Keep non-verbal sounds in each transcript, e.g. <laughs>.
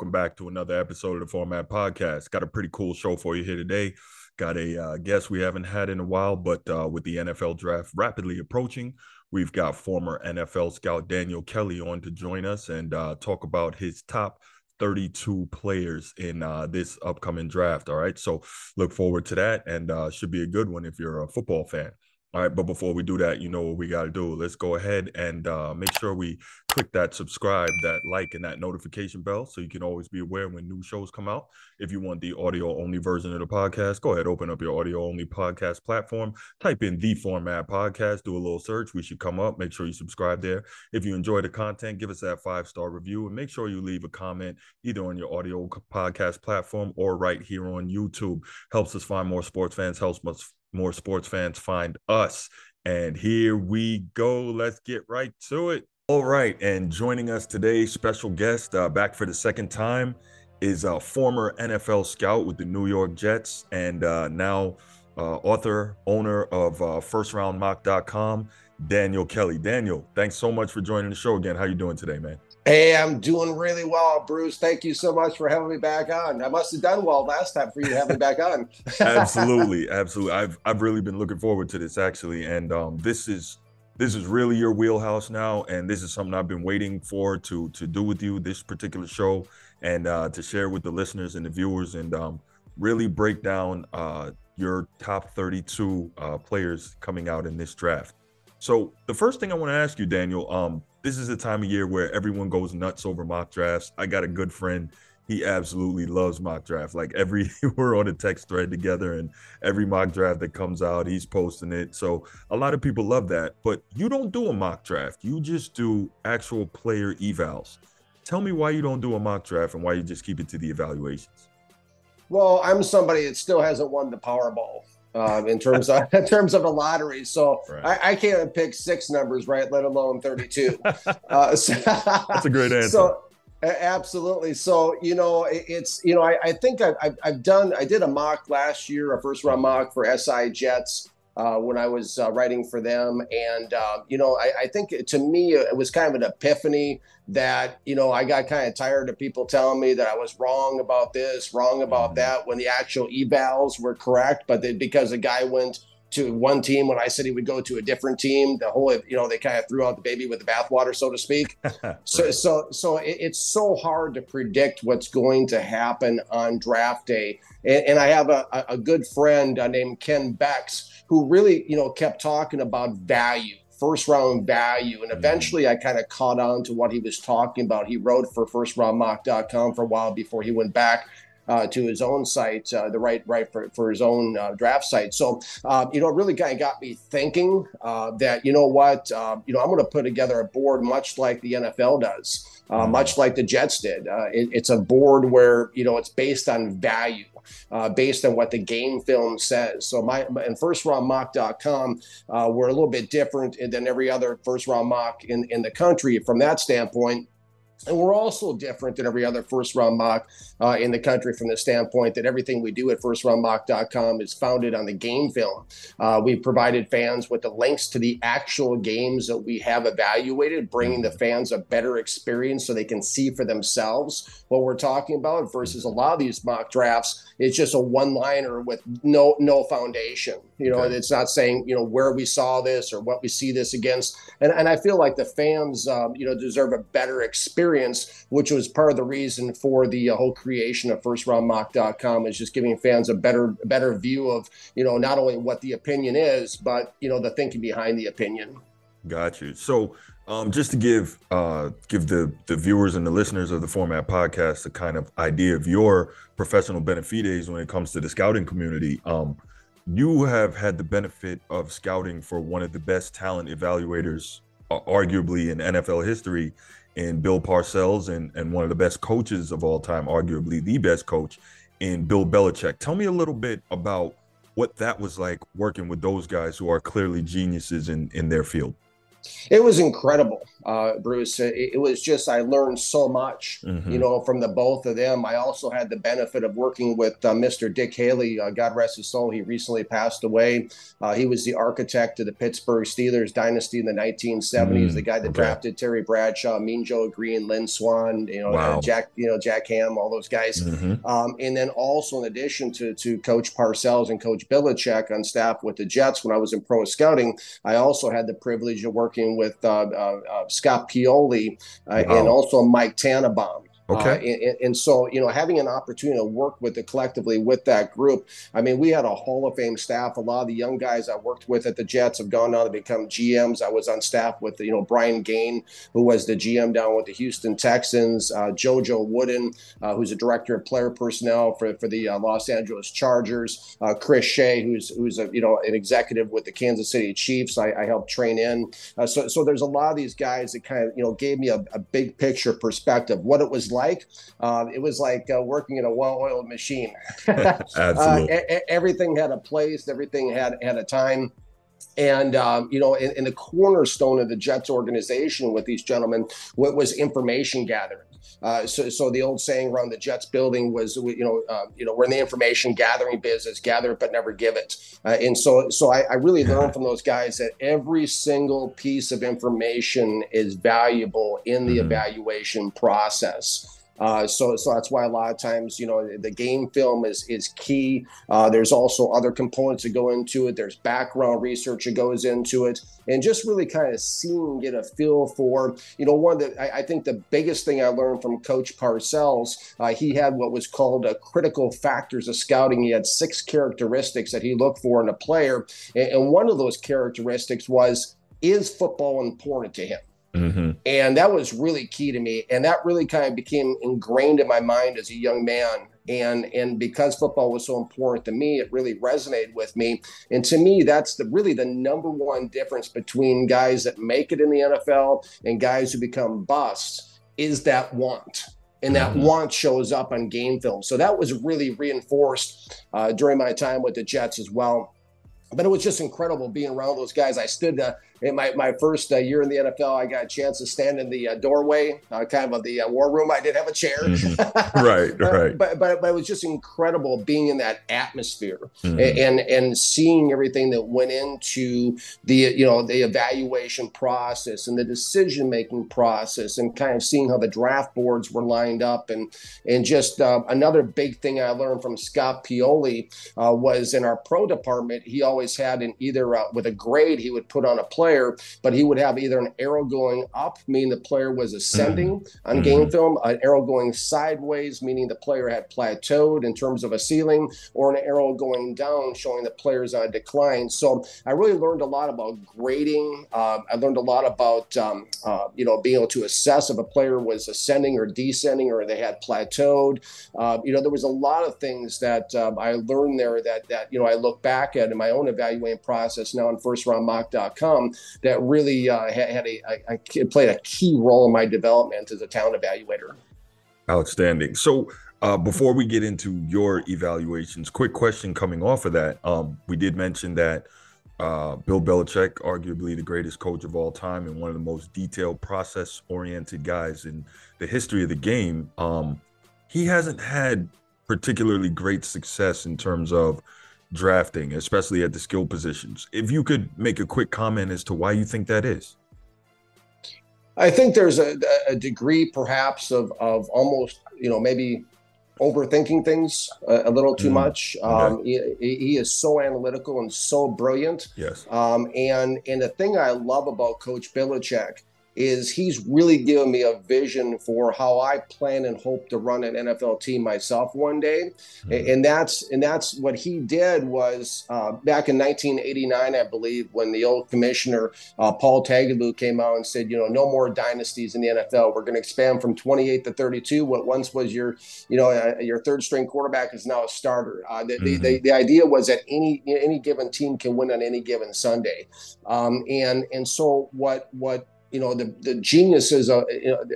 welcome back to another episode of the Format Podcast. Got a pretty cool show for you here today. Got a uh, guest we haven't had in a while, but uh, with the NFL draft rapidly approaching, we've got former NFL scout Daniel Kelly on to join us and uh, talk about his top 32 players in uh, this upcoming draft. All right. So look forward to that and uh, should be a good one if you're a football fan. All right, but before we do that, you know what we got to do. Let's go ahead and uh, make sure we click that subscribe, that like, and that notification bell so you can always be aware when new shows come out. If you want the audio only version of the podcast, go ahead, open up your audio only podcast platform, type in the format podcast, do a little search. We should come up. Make sure you subscribe there. If you enjoy the content, give us that five star review and make sure you leave a comment either on your audio podcast platform or right here on YouTube. Helps us find more sports fans, helps us more sports fans find us. And here we go. Let's get right to it. All right. And joining us today, special guest uh, back for the second time, is a former NFL scout with the New York Jets and uh, now uh, author, owner of uh, FirstRoundMock.com, Daniel Kelly. Daniel, thanks so much for joining the show again. How you doing today, man? Hey, I'm doing really well, Bruce. Thank you so much for having me back on. I must have done well last time for you to have me back on. <laughs> <laughs> absolutely, absolutely. I've I've really been looking forward to this actually, and um, this is this is really your wheelhouse now, and this is something I've been waiting for to to do with you this particular show, and uh, to share with the listeners and the viewers, and um, really break down uh, your top 32 uh, players coming out in this draft. So the first thing I want to ask you, Daniel, um, this is a time of year where everyone goes nuts over mock drafts. I got a good friend. He absolutely loves mock draft. Like every <laughs> we're on a text thread together and every mock draft that comes out, he's posting it. So a lot of people love that. But you don't do a mock draft. You just do actual player evals. Tell me why you don't do a mock draft and why you just keep it to the evaluations. Well, I'm somebody that still hasn't won the Powerball um, in terms of <laughs> in terms of a lottery. So right. I, I, can't pick six numbers, right? Let alone thirty-two. <laughs> uh, so, <laughs> That's a great answer. So, absolutely. So you know, it's you know, I, I think I've, I've done. I did a mock last year, a first round mock for SI Jets uh, when I was uh, writing for them. And, uh, you know, I, I, think to me, it was kind of an epiphany that, you know, I got kind of tired of people telling me that I was wrong about this, wrong about mm-hmm. that, when the actual evals were correct. But they, because a guy went to one team when I said he would go to a different team. The whole, you know, they kind of threw out the baby with the bathwater, so to speak. <laughs> right. So, so, so it, it's so hard to predict what's going to happen on draft day. And, and I have a, a good friend uh, named Ken Becks who really, you know, kept talking about value, first round value. And mm-hmm. eventually I kind of caught on to what he was talking about. He wrote for firstroundmock.com for a while before he went back uh, to his own site, uh, the right right for, for his own uh, draft site. So uh, you know, it really kind of got me thinking uh, that you know what, uh, you know, I'm going to put together a board much like the NFL does, mm-hmm. much like the Jets did. It, it's a board where you know it's based on value uh, based on what the game film says. So my and firstroundmock.com, uh, we're a little bit different than every other first round mock in, in the country from that standpoint. And we're also different than every other first round mock uh, in the country from the standpoint that everything we do at firstroundmock.com is founded on the game film. Uh, we've provided fans with the links to the actual games that we have evaluated, bringing the fans a better experience so they can see for themselves what we're talking about versus a lot of these mock drafts. It's just a one liner with no no foundation. You know, okay. it's not saying, you know, where we saw this or what we see this against. And, and I feel like the fans, um, you know, deserve a better experience, which was part of the reason for the uh, whole creation of firstroundmock.com is just giving fans a better, better view of, you know, not only what the opinion is, but, you know, the thinking behind the opinion. Got you. So, um, just to give uh, give the the viewers and the listeners of the format podcast a kind of idea of your professional benefides when it comes to the scouting community. Um, you have had the benefit of scouting for one of the best talent evaluators, uh, arguably in NFL history, in Bill Parcells, and, and one of the best coaches of all time, arguably the best coach in Bill Belichick. Tell me a little bit about what that was like working with those guys who are clearly geniuses in, in their field. It was incredible, uh, Bruce. It, it, was just I learned so much, mm-hmm. you know, from the both of them. I also had the benefit of working with uh, Mr. Dick Haley. Uh, God rest his soul. He recently passed away. Uh, he was the architect of the Pittsburgh Steelers dynasty in the 1970s. Mm, the guy that okay. drafted Terry Bradshaw, Mean Joe Greene, Lynn Swann, you know, wow. Jack, you know, Jack Ham, all those guys. Mm-hmm. Um, and then also in addition to to Coach Parcells and Coach Belichick on staff with the Jets when I was in pro scouting, I also had the privilege of working with uh, uh, uh, Scott Pioli and also Mike Tannenbaum. Okay. Uh, and, and, so, you know, having an opportunity to work with it collectively with that group. I mean, we had a Hall of Fame staff. A lot of the young guys I worked with at the Jets have gone on to become GMs. I was on staff with, you know, Brian Gaine, who was the GM down with the Houston Texans, uh, JoJo Wooden, uh, who's a director of player personnel for, for the uh, Los Angeles Chargers, uh, Chris Shea, who's who's a, you know an executive with the Kansas City Chiefs. I, I helped train in. Uh, so so there's a lot of these guys that kind of you know gave me a, a big picture perspective what it was like like. Um, it was like uh, working in a well-oiled machine. <laughs> <laughs> Absolutely. Uh, everything had a place. Everything had had a time. And um, you know, in, in, the cornerstone of the Jets organization with these gentlemen, what was information gathering. Uh, so, so the old saying around the Jets building was, you know, uh, you know, we're in the information gathering business, gather it but never give it. Uh, and so, so I, I really learned from those guys that every single piece of information is valuable in the mm-hmm. evaluation process. Uh, so, so that's why a lot of times, you know, the game film is is key. Uh, there's also other components that go into it. There's background research that goes into it, and just really kind of seeing, get a feel for, you know, one that I, I think the biggest thing I learned from Coach Parcells, uh, he had what was called a critical factors of scouting. He had six characteristics that he looked for in a player, and, and one of those characteristics was is football important to him? Mm-hmm. And that was really key to me. And that really kind of became ingrained in my mind as a young man. And and because football was so important to me, it really resonated with me. And to me, that's the really the number one difference between guys that make it in the NFL and guys who become busts is that want. And that mm-hmm. want shows up on game film. So that was really reinforced uh, during my time with the Jets as well. But it was just incredible being around those guys. I stood uh, in my, my first uh, year in the NFL, I got a chance to stand in the uh, doorway, uh, kind of the uh, war room. I did have a chair. Mm-hmm. <laughs> right, right. But, but, but it was just incredible being in that atmosphere mm-hmm. and, and seeing everything that went into the, you know, the evaluation process and the decision making process and kind of seeing how the draft boards were lined up. And, and just uh, another big thing I learned from Scott Pioli uh, was in our pro department, he always had an either with a grade he would put on a play player, but he would have either an arrow going up, meaning the player was ascending mm-hmm. on game film, an arrow going sideways, meaning the player had plateaued in terms of a ceiling, or an arrow going down, showing the player's on a decline. So I really learned a lot about grading. Uh, I learned a lot about um, uh, you know being able to assess if a player was ascending or descending or they had plateaued. Uh, you know there was a lot of things that um, I learned there that that you know I look back at in my own evaluating process now on FirstRoundMock.com that really uh, had a, a, a, played a key role in my development as a talent evaluator. Outstanding. So uh, before we get into your evaluations, quick question coming off of that. Um, we did mention that uh, Bill Belichick, arguably the greatest coach of all time and one of the most detailed, process-oriented guys in the history of the game. Um, he hasn't had particularly great success in terms of drafting, especially at the skill positions. If you could make a quick comment as to why you think that is. I think there's a, a degree, perhaps, of of almost, you know, maybe overthinking things a, a little too mm, much. Um, okay. he, he, is so analytical and so brilliant. Yes. Um, and and the thing I love about Coach Belichick is he's really given me a vision for how I plan and hope to run an NFL team myself one day, mm-hmm. and that's and that's what he did was uh, back in 1989, I believe, when the old commissioner uh, Paul Tagliabue came out and said, you know, no more dynasties in the NFL. We're going to expand from 28 to 32. What once was your, you know, uh, your third string quarterback is now a starter. Uh, the, mm-hmm. the, the, idea was that any any given team can win on any given Sunday, um, and and so what what you know the, the geniuses of,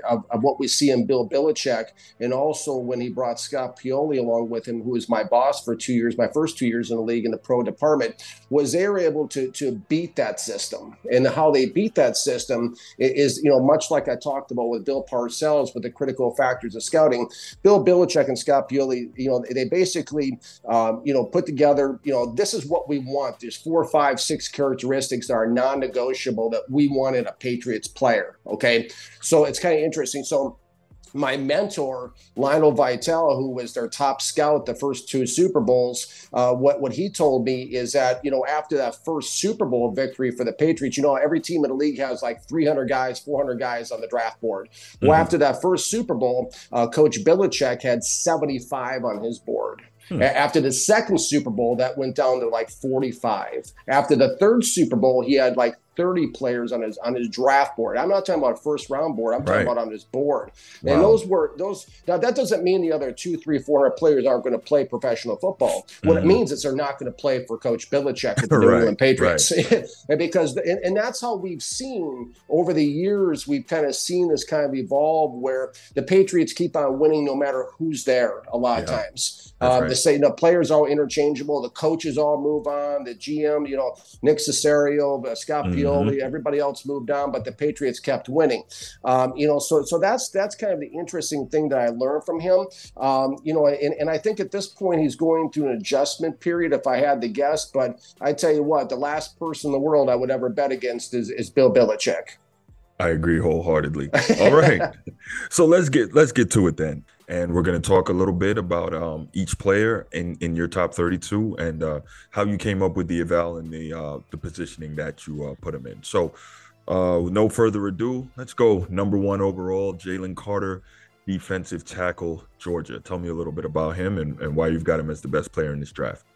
of, of, what we see in Bill Belichick, and also when he brought Scott Pioli along with him, who was my boss for two years, my first two years in the league in the pro department, was they were able to to beat that system, and how they beat that system is you know much like I talked about with Bill Parcells with the critical factors of scouting. Bill Belichick and Scott Pioli, you know, they basically um, you know put together, you know, this is what we want. There's four, five, six characteristics that are non-negotiable that we want in a Patriots player. Okay. So it's kind of interesting. So my mentor Lionel Vital, who was their top scout the first two Super Bowls, uh, what what he told me is that you know after that first Super Bowl victory for the Patriots, you know every team in the league has like 300 guys, 400 guys on the draft board. Mm-hmm. Well, after that first Super Bowl, uh, Coach Belichick had 75 on his board. Hmm. After the second Super Bowl, that went down to like 45. After the third Super Bowl, he had like 30 players on his on his draft board. I'm not talking about first round board. I'm talking right. about on his board. Wow. And those were those. Now that doesn't mean the other two, three, four hundred players aren't going to play professional football. What mm-hmm. it means is they're not going to play for Coach Belichick with the <laughs> New England Patriots. Right. <laughs> and because and, and that's how we've seen over the years. We've kind of seen this kind of evolve where the Patriots keep on winning no matter who's there. A lot yeah. of times, uh, right. the say the players all interchangeable. The coaches all move on. The GM, you know, Nick Caserio, Scott. Mm-hmm mm-hmm. everybody else moved on, but the Patriots kept winning. Um, you know, so so that's that's kind of the interesting thing that I learned from him. Um, you know, and, and I think at this point he's going through an adjustment period, if I had to guess. But I tell you what, the last person in the world I would ever bet against is, is Bill Belichick. I agree wholeheartedly. All right. <laughs> so let's get let's get to it then. And we're going to talk a little bit about um, each player in, in your top 32 and uh, how you came up with the eval and the uh, the positioning that you uh, put them in. So, uh, no further ado, let's go. Number one overall, Jalen Carter, defensive tackle, Georgia. Tell me a little bit about him and, and why you've got him as the best player in this draft.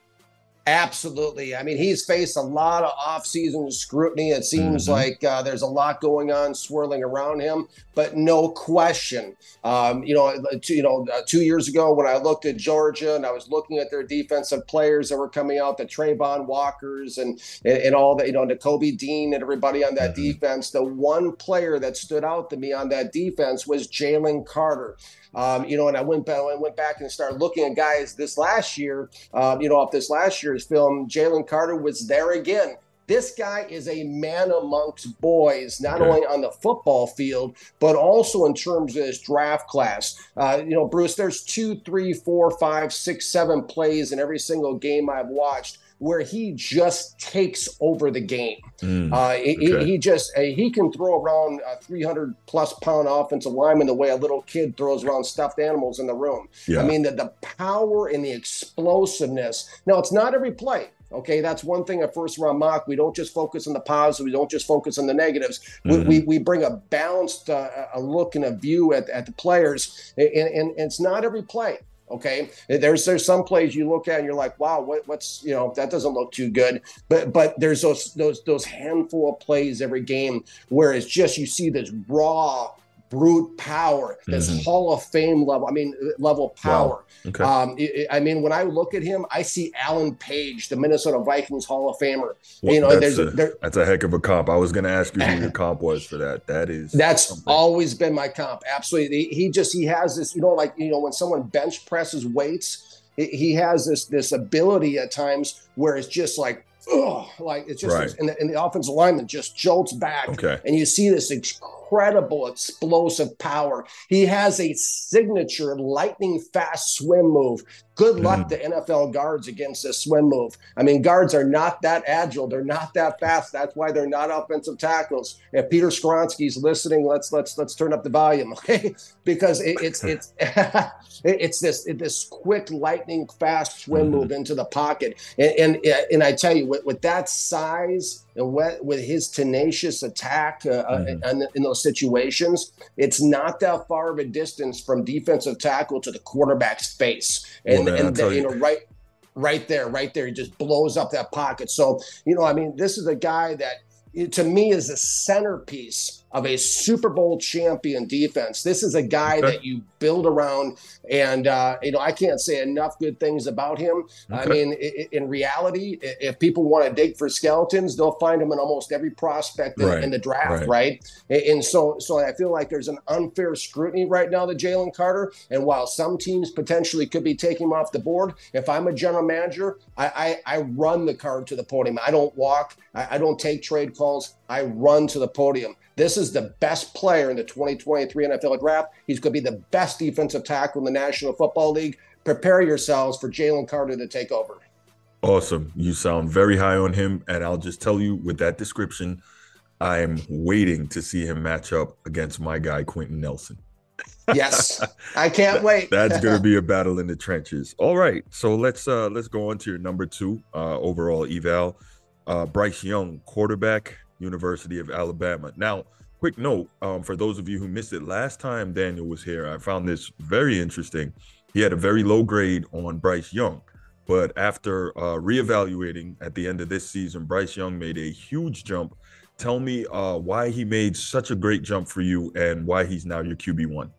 Absolutely. I mean, he's faced a lot of offseason scrutiny. It seems mm-hmm. like uh, there's a lot going on swirling around him, but no question. Um, you know, two, you know, uh, two years ago when I looked at Georgia and I was looking at their defensive players that were coming out, the Travon Walkers and, and, and all that, you know, the Kobe Dean and everybody on that mm-hmm. defense. The one player that stood out to me on that defense was Jalen Carter. Um, you know, and I went back, I went back and started looking at guys this last year. Um, you know, off this last year's film, Jalen Carter was there again. This guy is a man amongst boys, not okay. only on the football field, but also in terms of his draft class. Uh, you know, Bruce, there's two, three, four, five, six, seven plays in every single game I've watched where he just takes over the game. Mm, uh, okay. he, he, just uh, he can throw around a 300 plus pound offensive lineman the way a little kid throws around stuffed animals in the room. Yeah. I mean, the, the power and the explosiveness. Now, it's not every play. Okay, that's one thing at first round mock. We don't just focus on the positives. We don't just focus on the negatives. Mm-hmm. We, we, we, bring a balanced uh, a look and a view at, at the players, and, and, and it's not every play. Okay, there's there's some plays you look at and you're like, wow, what, what's you know that doesn't look too good. But but there's those those those handful of plays every game where it's just you see this raw brute power, this mm-hmm. Hall of Fame level. I mean, level power. Wow. Okay. Um, it, I mean, when I look at him, I see Alan Page, the Minnesota Vikings Hall of Famer. Well, you know, that's there's a, there, that's a heck of a comp. I was going to ask you who your <laughs> comp was for that. That is that's something. always been my comp. Absolutely. He, he just he has this. You know, like you know, when someone bench presses weights, he has this this ability at times where it's just like oh, like it's just, right. and, the, and the offensive lineman just jolts back. Okay. And you see this incredible explosive power. He has a signature lightning fast swim move. Good luck mm. to NFL guards against this swim move. I mean, guards are not that agile. They're not that fast. That's why they're not offensive tackles. If Peter Skoronski's listening, let's let's let's turn up the volume, <laughs> okay? Because it, it's it's <laughs> it's this this quick lightning fast swim mm. move into the pocket. And and, and I tell you, with, with that size with, with his tenacious attack uh, mm. in, in those situations, it's not that far of a distance from defensive tackle to the quarterback's face and well, man, and the, you know right right there, right there, he just blows up that pocket. So you know, I mean, this is a guy that to me is a centerpiece of a Super Bowl champion defense. This is a guy okay. that you build around, and uh, you know I can't say enough good things about him. Okay. I mean, in reality, if people want to dig for skeletons, they'll find him in almost every prospect in, right. in the draft, right. right? And so, so I feel like there's an unfair scrutiny right now to Jalen Carter. And while some teams potentially could be taking him off the board, if I'm a general manager, I I, I run the card to the podium. I don't walk. I, I don't take trade calls. I run to the podium. This is the best player in the 2023 NFL draft. He's going to be the best defensive tackle in the National Football League. Prepare yourselves for Jalen Carter to take over. Awesome. You sound very high on him. And I'll just tell you with that description, I'm waiting to see him match up against my guy, Quenton Nelson. yes, <laughs> I can't wait. <laughs> That's going to be a battle in the trenches. All right, so let's uh let's go on to your number two uh, overall eval, uh, Bryce Young, quarterback, University of Alabama. Now, quick note um, for those of you who missed it last time Daniel was here, I found this very interesting. He had a very low grade on Bryce Young, but after uh, reevaluating at the end of this season, Bryce Young made a huge jump. Tell me uh, why he made such a great jump for you and why he's now your QB one.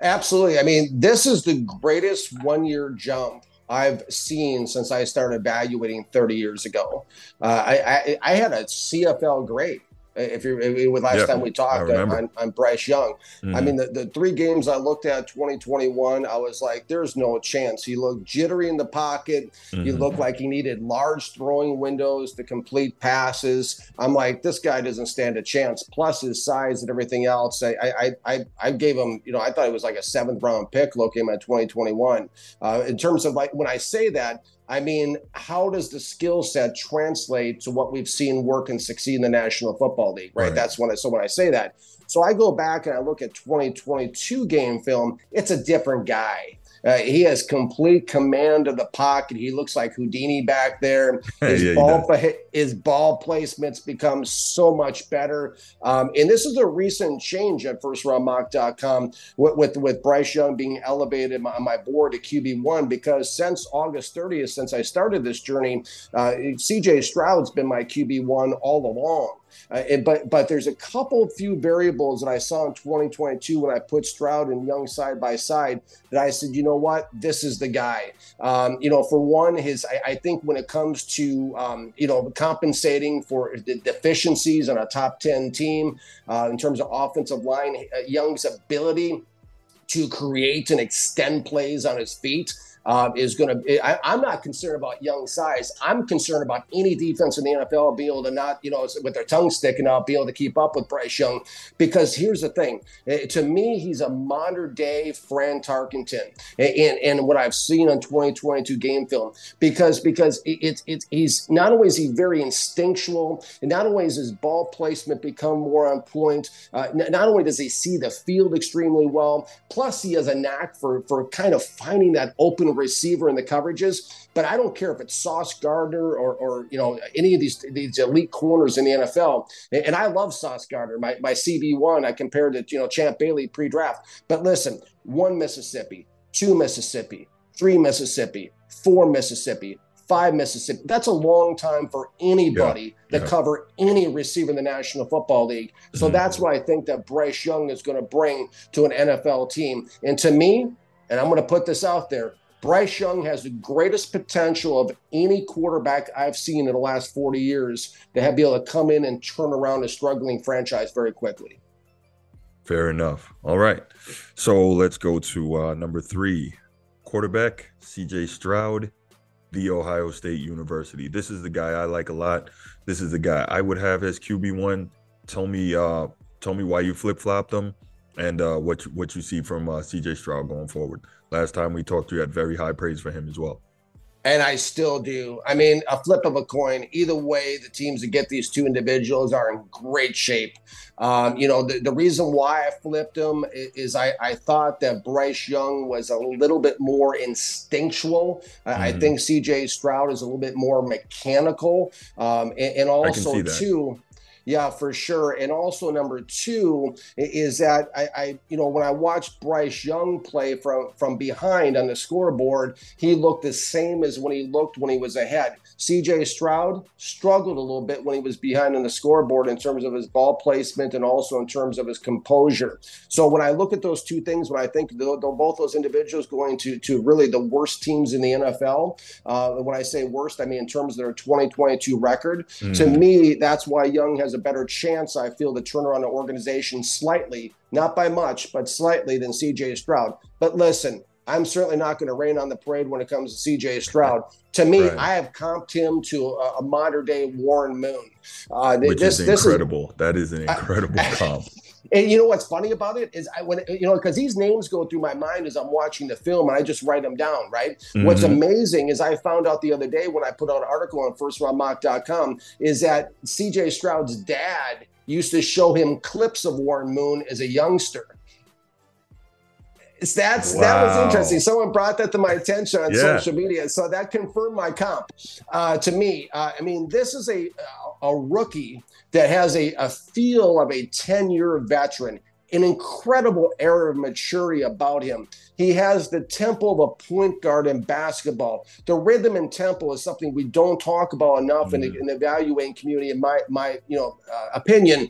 Absolutely. I mean, this is the greatest one year jump I've seen since I started evaluating 30 years ago. Uh, I, I, I had a CFL grade if you with last yeah, time we talked on, on, Bryce Young. Mm-hmm. I mean, the, the three games I looked at 2021, I was like, there's no chance. He looked jittery in the pocket. Mm-hmm. He looked like he needed large throwing windows to complete passes. I'm like, this guy doesn't stand a chance. Plus his size and everything else. I I I, I gave him, you know, I thought it was like a seventh round pick looking at 2021. Uh, in terms of like when I say that, I mean, how does the skill set translate to what we've seen work and succeed in the National Football League? Right? right. That's when I so when I say that. So I go back and I look at 2022 game film. It's a different guy. Uh, he has complete command of the pocket. He looks like Houdini back there. <laughs> His, yeah, ball, his ball placements become so much better. Um, and this is a recent change at firstroundmock.com with, with, with Bryce Young being elevated on my board to QB1 because since August 30th, since I started this journey, uh, CJ Stroud's been my QB1 all along. Uh, and, but but there's a couple few variables that I saw in 2022 when I put Stroud and Young side by side that I said, you know what, this is the guy. Um, you know, for one, his I, I think when it comes to um, you know compensating for the deficiencies on a top 10 team uh, in terms of offensive line, uh, Young's ability to create and extend plays on his feet um, is going to. I'm not concerned about young size. I'm concerned about any defense in the NFL being able to not, you know, with their tongue sticking out, be able to keep up with Bryce Young. Because here's the thing: eh, to me, he's a modern day Fran Tarkenton, and and what I've seen on 2022 game film. Because because it's it's he's not only is he very instinctual, and not only is his ball placement become more on point. Uh, not only does he see the field extremely well, plus he has a knack for for kind of finding that open receiver in the coverages. But I don't care if it's Sauce Gardner or, or you know any of these these elite corners in the NFL. And I love Sauce Gardner, my my CB one. I compared it to you know Champ Bailey pre-draft. But listen, one Mississippi, two Mississippi, three Mississippi, four Mississippi, five Mississippi. That's a long time for anybody yeah, to yeah. cover any receiver in the National Football League. So mm-hmm. that's what I think that Bryce Young is going to bring to an NFL team. And to me, and I'm going to put this out there, Bryce Young has the greatest potential of any quarterback I've seen in the last 40 years to have be able to come in and turn around a struggling franchise very quickly. Fair enough. All right. So let's go to uh, number three quarterback, CJ Stroud, The Ohio State University. This is the guy I like a lot. This is the guy I would have as QB1. Tell me, uh, tell me why you flip flopped them and uh, what you, what you see from uh, CJ Stroud going forward. Last time we talked, you had very high praise for him as well. And I still do. I mean, a flip of a coin. Either way, the teams that get these two individuals are in great shape. Um, you know, the, the reason why I flipped him is I, I thought that Bryce Young was a little bit more instinctual. Mm-hmm. I think CJ Stroud is a little bit more mechanical. Um, and, and also, too, Yeah, for sure. And also number two is that I, I, you know, when I watched Bryce Young play from from behind on the scoreboard, he looked the same as when he looked when he was ahead. CJ Stroud struggled a little bit when he was behind on the scoreboard in terms of his ball placement and also in terms of his composure. So when I look at those two things, when I think the, the, both those individuals going to to really the worst teams in the NFL, uh, when I say worst, I mean in terms of their 2022 record. Mm. To me, that's why Young has a better chance. I feel to turn around the organization slightly, not by much, but slightly than CJ Stroud. But listen, I'm certainly not going to rain on the parade when it comes to CJ Stroud. To me, right. I have comped him to a, a modern day Warren Moon. Uh, Which this, is incredible. Is, that is an incredible I, <laughs> comp. And you know what's funny about it is I when you know because these names go through my mind as I'm watching the film and I just write them down. Right. Mm-hmm. What's amazing is I found out the other day when I put out an article on FirstRoundMock.com is that C.J. Stroud's dad used to show him clips of Warren Moon as a youngster. That's wow. that was interesting. Someone brought that to my attention on yeah. social media, so that confirmed my comp uh, to me. Uh, I mean, this is a a rookie that has a, a feel of a 10 year veteran, an incredible air of maturity about him. He has the tempo of a point guard in basketball. The rhythm and tempo is something we don't talk about enough mm-hmm. in, the, in the evaluating community, in my, my you know, uh, opinion.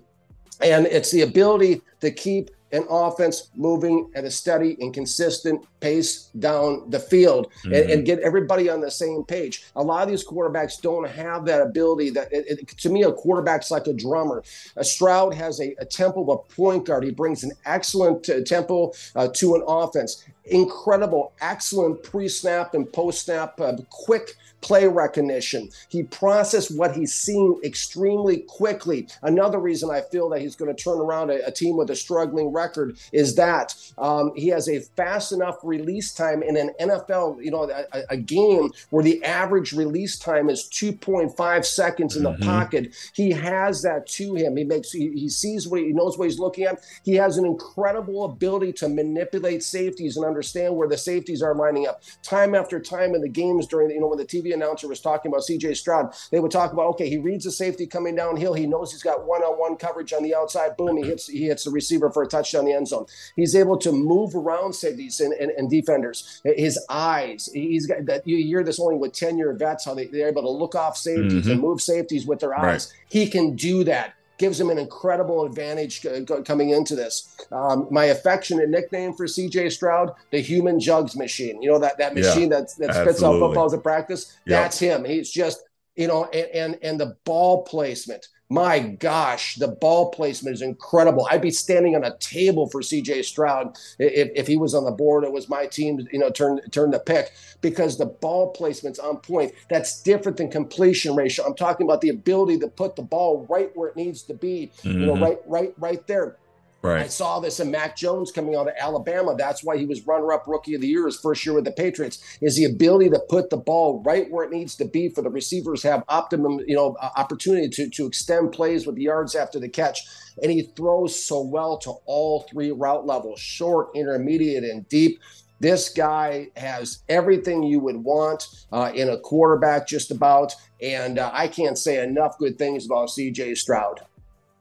And it's the ability to keep an offense moving at a steady and consistent pace down the field mm-hmm. and, and, get everybody on the same page. A lot of these quarterbacks don't have that ability. That it, it, to me, a quarterback's like a drummer. A Stroud has a, a tempo of a point guard. He brings an excellent uh, tempo uh, to an offense. Incredible, excellent pre-snap and post-snap, uh, quick play recognition. He processed what he's seeing extremely quickly. Another reason I feel that he's going to turn around a, a team with a struggling record is that um, he has a fast enough release time in an NFL, you know, a, a, game where the average release time is 2.5 seconds in the mm-hmm. pocket. He has that to him. He makes he, he sees what he, he knows what he's looking at. He has an incredible ability to manipulate safeties and understand where the safeties are lining up. Time after time in the games during the, you know when the TV announcer was talking about CJ Stroud, they would talk about, okay, he reads the safety coming downhill. He knows he's got one-on-one coverage on the outside. Boom, he hits he hits the receiver for a touchdown in the end zone. He's able to move around safeties and, and, and defenders. His eyes, he's got that. You hear this only with ten-year vets how they, they're able to look off safeties mm-hmm. and move safeties with their eyes. Right. He can do that gives him an incredible advantage coming into this. Um, my affectionate nickname for CJ Stroud, the human jugs machine. You know that that machine yeah, that that spits out footballs at practice. Yep. That's him. He's just you know, and, and and the ball placement my gosh, the ball placement is incredible. I'd be standing on a table for CJ Stroud if, if he was on the board. It was my team, you know, turn turn the pick because the ball placement's on point. That's different than completion ratio. I'm talking about the ability to put the ball right where it needs to be. Mm-hmm. You know, mm-hmm. right, right, right there. Right. I saw this in Mac Jones coming out of Alabama. That's why he was runner-up rookie of the year his first year with the Patriots. Is the ability to put the ball right where it needs to be for the receivers have optimum, you know, opportunity to to extend plays with yards after the catch. And he throws so well to all three route levels: short, intermediate, and deep. This guy has everything you would want uh, in a quarterback, just about. And uh, I can't say enough good things about C.J. Stroud.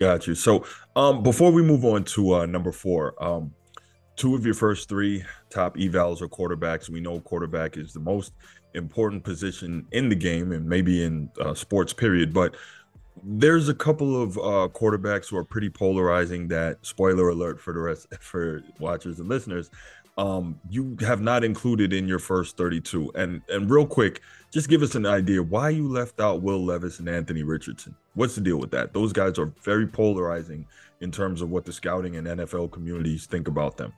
Got you. So, um, before we move on to uh, number four, um, two of your first three top evals are quarterbacks. We know quarterback is the most important position in the game and maybe in uh, sports, period. But there's a couple of uh, quarterbacks who are pretty polarizing. That spoiler alert for the rest <laughs> for watchers and listeners um, you have not included in your first 32. And and real quick, just give us an idea why you left out Will Levis and Anthony Richardson. What's the deal with that? Those guys are very polarizing in terms of what the scouting and NFL communities think about them.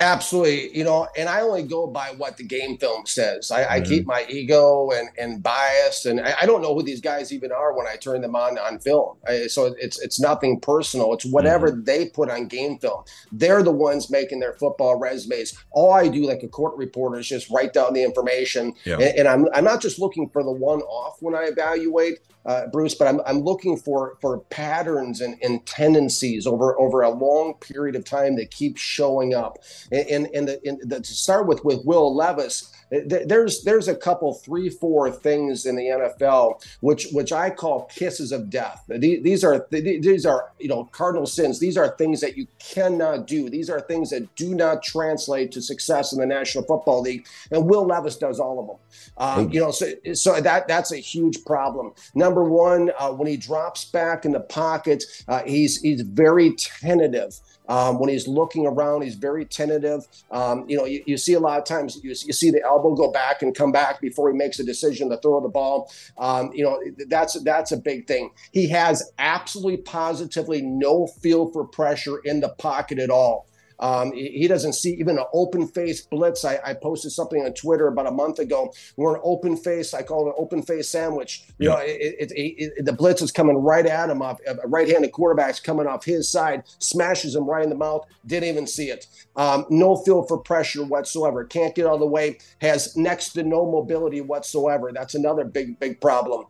Absolutely, you know, and I only go by what the game film says. I, mm-hmm. I keep my ego and, and bias, and I, I, don't know who these guys even are when I turn them on on film. I, so it's it's nothing personal. It's whatever mm-hmm. they put on game film. They're the ones making their football resumes. All I do, like a court reporter, is just write down the information, yeah. and, and I'm I'm not just looking for the one off when I evaluate uh, Bruce, but I'm, I'm looking for for patterns and, and tendencies over over a long period of time that keep showing up. And, and, the, and the, to start with, with Will Levis, there's there's a couple three four things in the NFL which which I call kisses of death. These are these are you know cardinal sins. These are things that you cannot do. These are things that do not translate to success in the National Football League. And Will Levis does all of them. Um, you know, so so that that's a huge problem. Number one, uh, when he drops back in the pocket, uh, he's he's very tentative. Um, when he's looking around, he's very tentative. Um, you know, you, you, see a lot of times you, you, see the elbow go back and come back before he makes a decision to throw the ball. Um, you know, that's that's a big thing. He has absolutely positively no feel for pressure in the pocket at all. Um, he doesn't see even an open face blitz. I, I, posted something on Twitter about a month ago. We're an open face. I call it an open face sandwich. You yeah. know, it, it, it, the blitz is coming right at him. Off a right-handed quarterback's coming off his side, smashes him right in the mouth. Didn't even see it. Um, no feel for pressure whatsoever. Can't get out of the way. Has next to no mobility whatsoever. That's another big, big problem.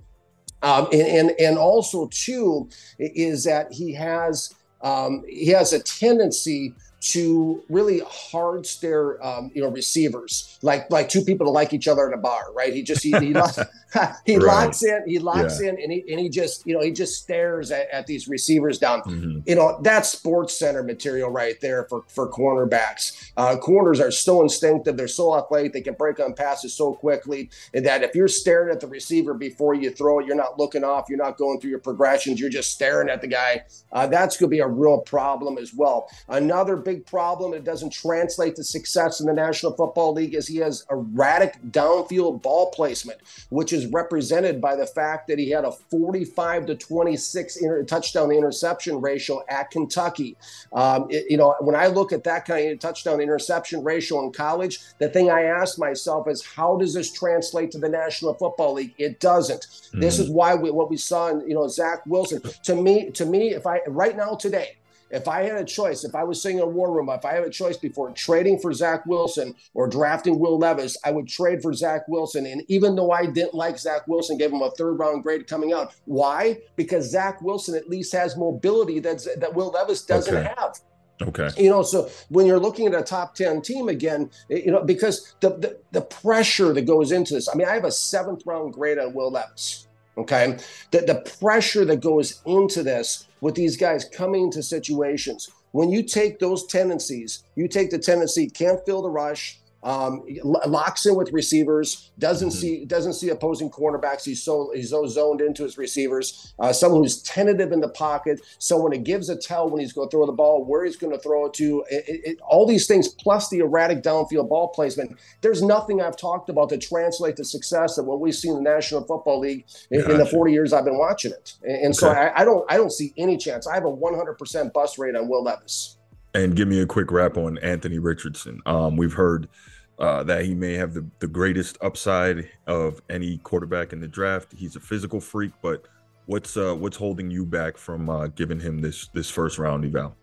Um, and, and and also too is that he has um, he has a tendency to really hard stare, um, you know, receivers like like two people to like each other in a bar, right? He just he, he, <laughs> locks, <laughs> he right. locks in, he locks yeah. in, and he and he just you know he just stares at, at these receivers down. Mm-hmm. You know that's Sports Center material right there for for cornerbacks. Uh, corners are so instinctive, they're so athletic, they can break on passes so quickly, and that if you're staring at the receiver before you throw it, you're not looking off, you're not going through your progressions, you're just staring at the guy. Uh, that's going to be a real problem as well. Another big big problem. It doesn't translate to success in the National Football League is he has erratic downfield ball placement, which is represented by the fact that he had a 45 to 26 inter- touchdown interception ratio at Kentucky. Um, it, you know, when I look at that kind of touchdown interception ratio in college, the thing I ask myself is, how does this translate to the National Football League? It doesn't. Mm-hmm. This is why we, what we saw in you know Zach Wilson. To me, to me, if I right now today if I had a choice, if I was sitting in a war room, if I had a choice before trading for Zach Wilson or drafting Will Levis, I would trade for Zach Wilson. And even though I didn't like Zach Wilson, gave him a third round grade coming out. Why? Because Zach Wilson at least has mobility that's, that Will Levis doesn't okay. have. Okay. You know, so when you're looking at a top 10 team again, you know, because the, the, the pressure that goes into this, I mean, I have a seventh round grade on Will Levis. Okay. The, the pressure that goes into this with these guys coming into situations. When you take those tendencies, you take the tendency, can't feel the rush, um, locks in with receivers, doesn't mm-hmm. see doesn't see opposing cornerbacks. He's so he's so zoned into his receivers. Uh, someone who's tentative in the pocket, someone who gives a tell when he's going to throw the ball, where he's going to throw it to. It, it, all these things plus the erratic downfield ball placement. There's nothing I've talked about to translate to success of what we've seen in the National Football League in, gotcha. in the 40 years I've been watching it. And, and okay. so I, I don't I don't see any chance. I have a 100% bust rate on Will Levis. And give me a quick wrap on Anthony Richardson. Um, we've heard uh, that he may have the, the greatest upside of any quarterback in the draft. He's a physical freak, but what's uh, what's holding you back from uh, giving him this this first round eval?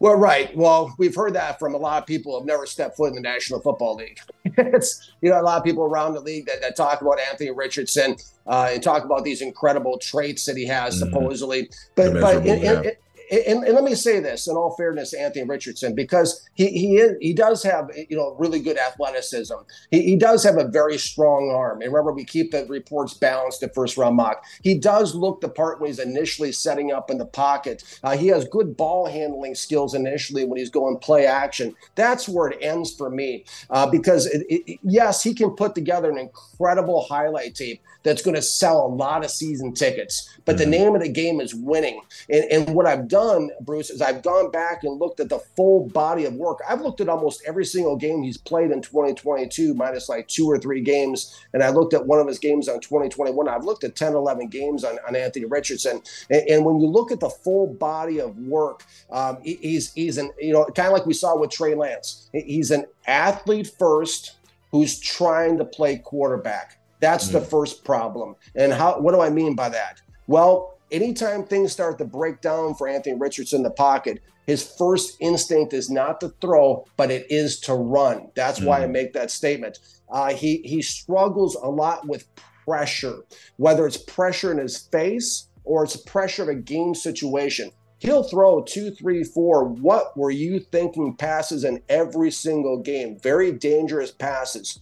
Well, right. Well, we've heard that from a lot of people who have never stepped foot in the National Football League. <laughs> it's you know a lot of people around the league that, that talk about Anthony Richardson uh, and talk about these incredible traits that he has mm-hmm. supposedly. But but in, in, and, and, let me say this in all fairness to Anthony Richardson, because he he is, he does have you know really good athleticism. He, he does have a very strong arm. And remember, we keep the reports balanced at first round mock. He does look the part when he's initially setting up in the pocket. Uh, he has good ball handling skills initially when he's going play action. That's where it ends for me, uh, because it, it, yes, he can put together an incredible highlight tape that's going to sell a lot of season tickets. But mm-hmm. the name of the game is winning. And, and what I've done, Bruce, is I've gone back and looked at the full body of work. I've looked at almost every single game he's played in 2022, minus like two or three games. And I looked at one of his games on 2021. I've looked at 10, 11 games on, on Anthony Richardson. And, and when you look at the full body of work, um, he's, he's an, you know, kind of like we saw with Trey Lance. He's an athlete first who's trying to play quarterback. That's mm the first problem. And how what do I mean by that? Well, anytime things start to break down for Anthony Richardson in the pocket, his first instinct is not to throw, but it is to run. That's mm why I mm. make that statement. Uh, he he struggles a lot with pressure, whether it's pressure in his face or it's pressure of a game situation He'll throw two, three, four. What were you thinking passes in every single game? Very dangerous passes.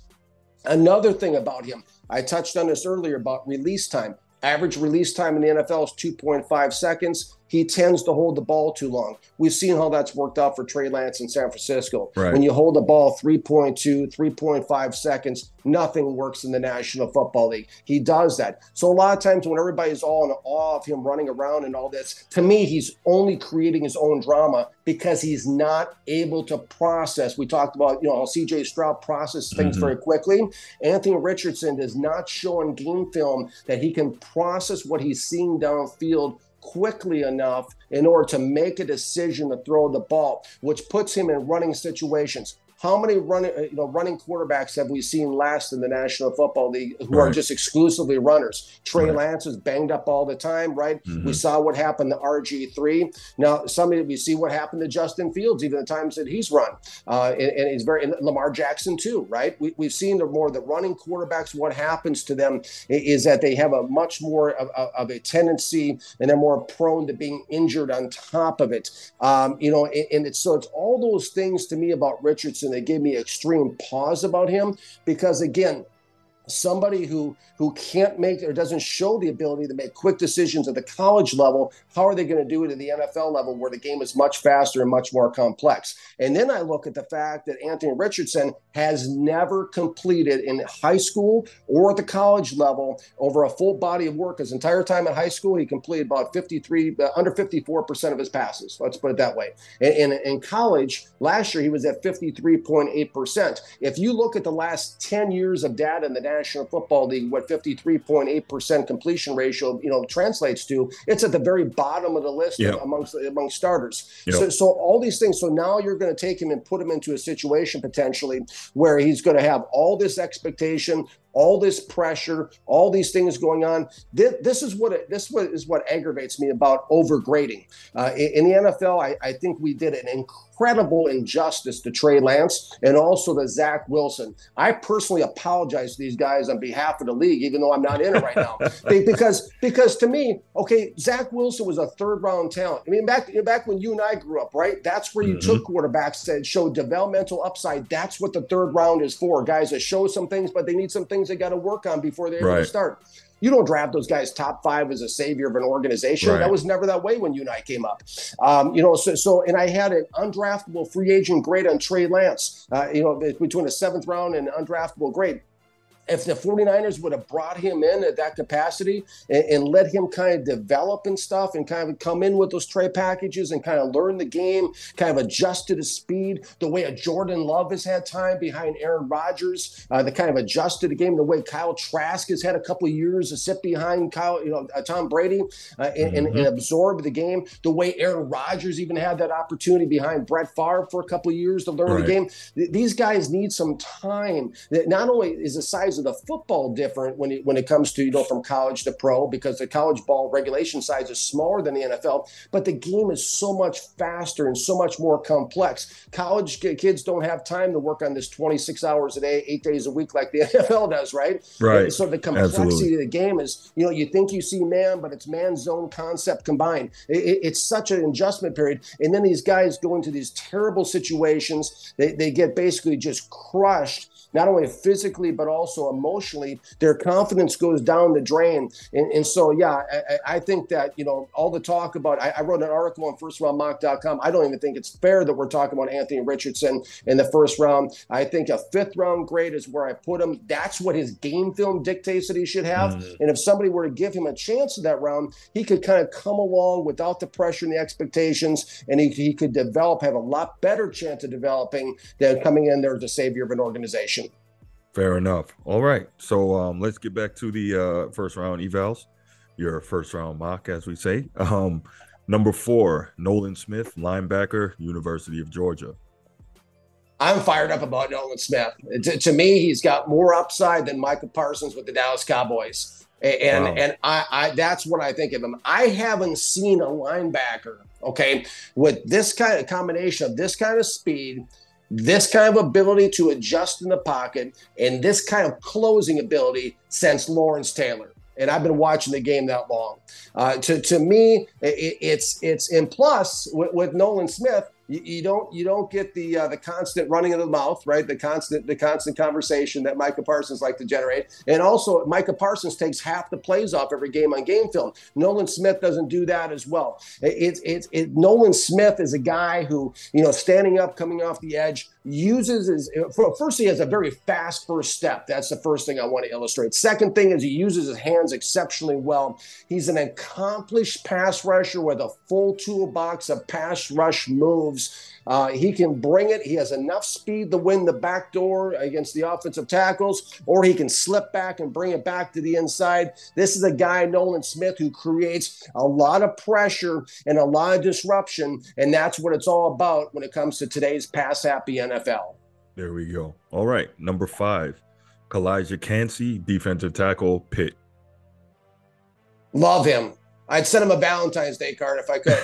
Another thing about him, I touched on this earlier about release time. Average release time in the NFL is 2.5 seconds he tends to hold the ball too long. We've seen how that's worked out for Trey Lance in San Francisco. Right. When you hold the ball 3.2, 3.5 seconds, nothing works in the National Football League. He does that. So a lot of times when everybody's all in awe of him running around and all this, to me, he's only creating his own drama because he's not able to process. We talked about, you know, how CJ Stroud processes things mm-hmm. very quickly. Anthony Richardson does not show in game film that he can process what he's seeing downfield quickly enough in order to make a decision to throw the ball, which puts him in running situations. How many running, uh, you know, running quarterbacks have we seen last in the National Football League who right. are just exclusively runners? Trey right. Lance is banged up all the time, right? Mm-hmm. We saw what happened to RG three. Now, somebody we see what happened to Justin Fields, even the times that he's run, uh, and, and, he's very and Lamar Jackson too, right? We, we've seen the more the running quarterbacks. What happens to them is that they have a much more of, of a tendency, and they're more prone to being injured on top of it. Um, you know, and, and it's so it's all those things to me about Richardson they gave me extreme pause about him because again somebody who who can't make or doesn't show the ability to make quick decisions at the college level how are they going to do it at the NFL level where the game is much faster and much more complex? And then I look at the fact that Anthony Richardson has never completed in high school or at the college level over a full body of work. His entire time in high school he completed about 53 uh, under 54% of his passes let's put it that way. And in, college last year he was at 53.8% if you look at the last 10 years of data in the National Football League, what 53.8% completion ratio, you know, translates to, it's at the very bottom of the list yep. amongst amongst starters. Yep. So, so all these things. So now you're going to take him and put him into a situation potentially where he's going to have all this expectation, all this pressure, all these things going on. This, this is what it, this is what aggravates me about overgrading. Uh, in, in, the NFL, I, I, think we did an incredible injustice to Trey Lance and also to Zach Wilson. I personally apologize to these guys on behalf of the league, even though I'm not in it right now, <laughs> because because to me, okay, Zach Wilson was a third round talent. I mean, back back when you and I grew up, right? That's where you mm-hmm. took quarterbacks that showed developmental upside. That's what the third round is for, guys that show some things, but they need some things things they got to work on before they're right. able to start. You don't draft those guys top five as a savior of an organization. Right. That was never that way when you and I came up. Um, you know, so, so and I had an undraftable free agent grade on Trey Lance. Uh, you know, between a seventh round and undraftable grade if the 49ers would have brought him in at that capacity and, and, let him kind of develop and stuff and kind of come in with those trade packages and kind of learn the game, kind of adjust to the speed, the way a Jordan Love has had time behind Aaron Rodgers, uh, the kind of adjust to the game, the way Kyle Trask has had a couple of years to sit behind Kyle, you know, uh, Tom Brady uh, and, mm-hmm. and, and, absorb the game, the way Aaron Rodgers even had that opportunity behind Brett Favre for a couple of years to learn right. the game. Th- these guys need some time. That not only is the size size of the football different when it, when it comes to you know from college to pro because the college ball regulation size is smaller than the NFL, but the game is so much faster and so much more complex. College kids don't have time to work on this 26 hours a day, eight days a week like the <laughs> NFL does, right? Right. And so the complexity Absolutely. of the game is you know you think you see man, but it's man zone concept combined. It, it's such an adjustment period, and then these guys go into these terrible situations. They they get basically just crushed not only physically but also emotionally their confidence goes down the drain. And, and so yeah I, I, think that you know all the talk about I, I wrote an article on firstroundmock.com i don't even think it's fair that we're talking about anthony richardson in the first round. I think a fifth round grade is where i put him. That's what his game film dictates that he should have. Mm. and if somebody were to give him a chance in that round he could kind of come along without the pressure and the expectations and he, he could develop have a lot better chance of developing than coming in there as the savior of an organization Fair enough. All right. So um, let's get back to the uh, first round evals, your first round mock, as we say. <laughs> Um, number four, Nolan Smith, linebacker, University of Georgia. I'm fired up about Nolan Smith. To, to me, he's got more upside than Micah Parsons with the Dallas Cowboys. And wow. and I, I that's what I think of him. I haven't seen a linebacker, okay, with this kind of combination of this kind of speed – this kind of ability to adjust in the pocket and this kind of closing ability since Lawrence Taylor. and I've been watching the game that long. Uh, to to me, it, it's it's in plus with, with Nolan Smith you, you don't you don't get the uh, the constant running of the mouth, right? The constant the constant conversation that Micah Parsons like to generate, and also Micah Parsons takes half the plays off every game on game film. Nolan Smith doesn't do that as well. It's it's it, it, Nolan Smith is a guy who you know standing up, coming off the edge, uses his first he has a very fast first step. That's the first thing I want to illustrate. Second thing is he uses his hands exceptionally well. He's an accomplished pass rusher with a full toolbox of pass rush moves. Uh, he can bring it. He has enough speed to win the back door against the offensive tackles, or he can slip back and bring it back to the inside. This is a guy, Nolan Smith, who creates a lot of pressure and a lot of disruption. And that's what it's all about when it comes to today's pass happy NFL. There we go. All right. Number five, Calijah Kancey, defensive tackle, Pitt. Love him. I'd send him a Valentine's Day card if I could.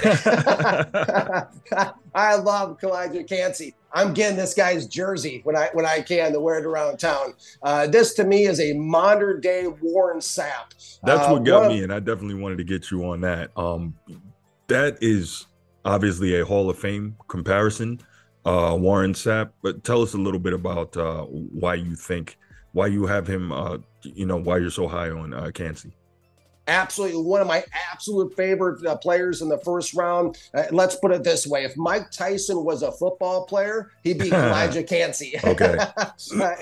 <laughs> <laughs> I love Calijah Kancey. I'm getting this guy's jersey when I when I can to wear it around town. Uh, this to me is a modern day Warren Sapp. That's uh, what got me, and I definitely wanted to get you on that. Um, that is obviously a Hall of Fame comparison, uh, Warren Sapp. But tell us a little bit about uh, why you think, why you have him, uh, you know, why you're so high on uh, Kancey absolutely one of my absolute favorite uh, players in the first round. Uh, let's put it this way: if Mike Tyson was a football player, he'd be Calijah <laughs> Kancey. <laughs> Okay. uh,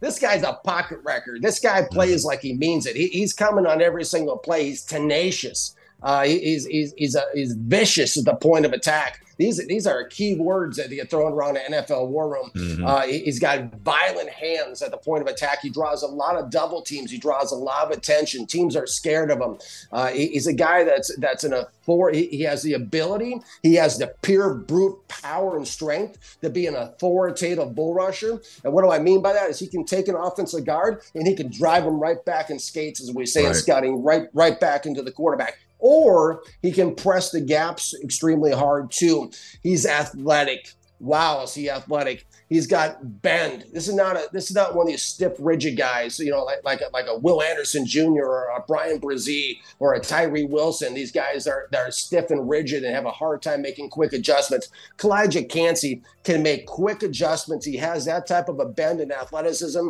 this guy's a pocket record. This guy plays like he means it. He, he's coming on every single play. He's tenacious. Uh, he's he's he's, a, he's vicious at the point of attack. These these are key words that get thrown around the NFL war room. Mm-hmm. Uh, he, has got violent hands at the point of attack. He draws a lot of double teams. He draws a lot of attention. Teams are scared of him. Uh, he, he's a guy that's that's an authority. He, he has the ability. He has the pure brute power and strength to be an authoritative bull rusher. And what do I mean by that? Is he can take an offensive guard and he can drive him right back in skates, as we say right. in scouting, right right back into the quarterback or he can press the gaps extremely hard too. He's athletic. Wow, is he athletic? He's got bend. This is not a this is not one of these stiff, rigid guys. You know, like like a, like a Will Anderson Jr. or a Bryan Bresee or a Tyree Wilson. These guys are that are stiff and rigid and have a hard time making quick adjustments. Calijah Kancey can make quick adjustments. He has that type of a bend and athleticism.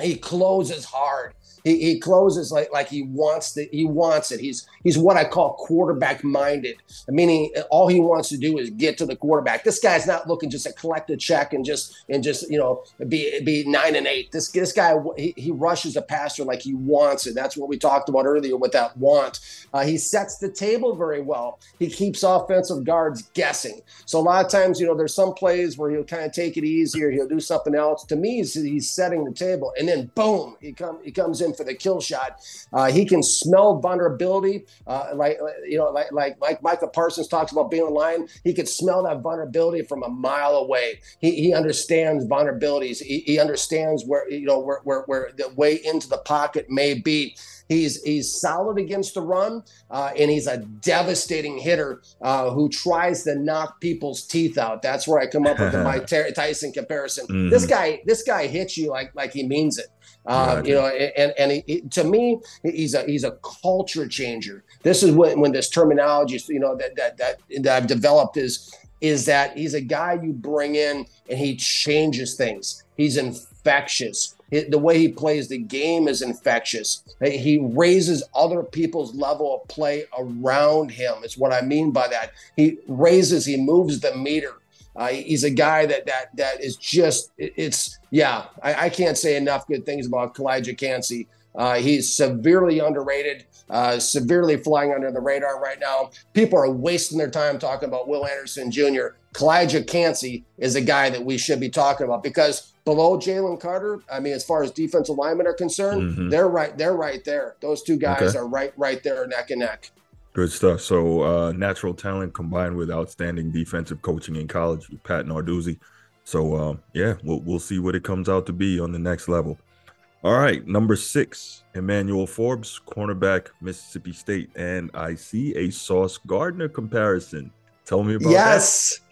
He closes hard. He, he closes like like he wants the he wants it. He's he's what I call quarterback minded, meaning all he wants to do is get to the quarterback. This guy's not looking just to collect a check and just and just you know be be nine and eight. This this guy he, he rushes a passer like he wants it. That's what we talked about earlier with that want. Uh, he sets the table very well. He keeps offensive guards guessing. So a lot of times you know there's some plays where he'll kind of take it easy or he'll do something else. To me, he's, he's setting the table, and then boom, he come he comes in for the kill shot. Uh, he can smell vulnerability, uh, like you know, like like like Micah Parsons talks about being a lion. He can smell that vulnerability from a mile away. He, he understands vulnerabilities. He, he understands where you know where, where where the way into the pocket may be. He's he's solid against the run, uh, and he's a devastating hitter uh, who tries to knock people's teeth out. That's where I come up with the <laughs> Mike Tyson comparison. Mm-hmm. This guy this guy hits you like like he means it. Uh, you know, and and he, he, to me, he's a he's a culture changer. This is when when this terminology, you know, that that that, that I've developed is is that he's a guy you bring in and he changes things. He's infectious. The way he plays the game is infectious. He raises other people's level of play around him. Is what I mean by that. He raises, he moves the meter. Uh, he's a guy that that that is just it's yeah. I, I can't say enough good things about Calijah Kancey. Uh, he's severely underrated, uh, severely flying under the radar right now. People are wasting their time talking about Will Anderson Jr. Calijah Kancey is a guy that we should be talking about because below Jalen Carter, I mean, as far as defensive linemen are concerned, mm-hmm. they're right. They're right there. Those two guys okay. are right, right there, neck and neck. Good stuff. So uh, natural talent combined with outstanding defensive coaching in college with Pat Narduzzi. So uh, yeah, we'll we'll see what it comes out to be on the next level. All right, number six, Emmanuel Forbes, cornerback, Mississippi State, and I see a Sauce Gardner comparison. Tell me about yes. that. Yes,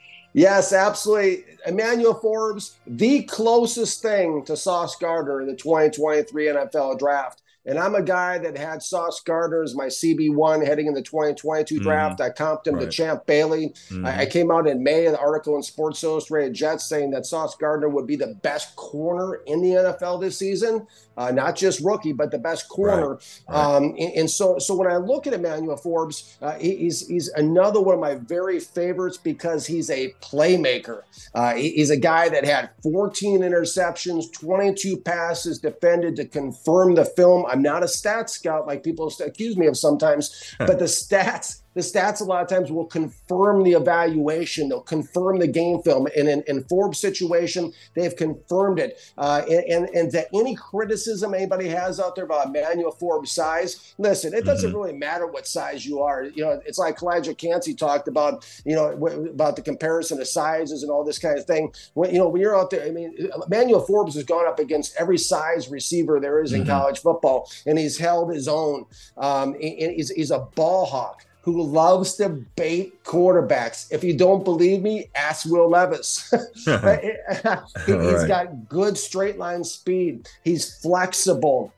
absolutely. Emmanuel Forbes, the closest thing to Sauce Gardner in the 2023 NFL draft. And I'm a guy that had Sauce Gardner as my CB1 heading in the 2022 mm-hmm. draft. I comped him right. to Champ Bailey. Mm-hmm. I, I, came out in May, in an article in Sports Illustrated Jets saying that Sauce Gardner would be the best corner in the NFL this season, uh, not just rookie, but the best corner. Right. Right. Um, and, and, so, so when I look at Emmanuel Forbes, uh, he, he's he's another one of my very favorites because he's a playmaker. Uh, he, he's a guy that had 14 interceptions, 22 passes defended to confirm the film. I'm not a stat scout like people accuse me of sometimes, <laughs> but the stats the stats a lot of times will confirm the evaluation. They'll confirm the game film. And in, in Forbes' situation, they've confirmed it. Uh, and, and, and that any criticism anybody has out there about Emmanuel Forbes' size, listen, it doesn't mm-hmm. really matter what size you are. You know, it's like Calijah Kancey talked about, you know, about the comparison of sizes and all this kind of thing. When, you know, when you're out there, I mean, Emmanuel Forbes has gone up against every size receiver there is in mm-hmm. college football, and he's held his own. Um, and he's, he's a ball hawk who loves to bait quarterbacks. If you don't believe me, ask Will Levis. <laughs> <laughs> he, has got good straight line speed. He's flexible.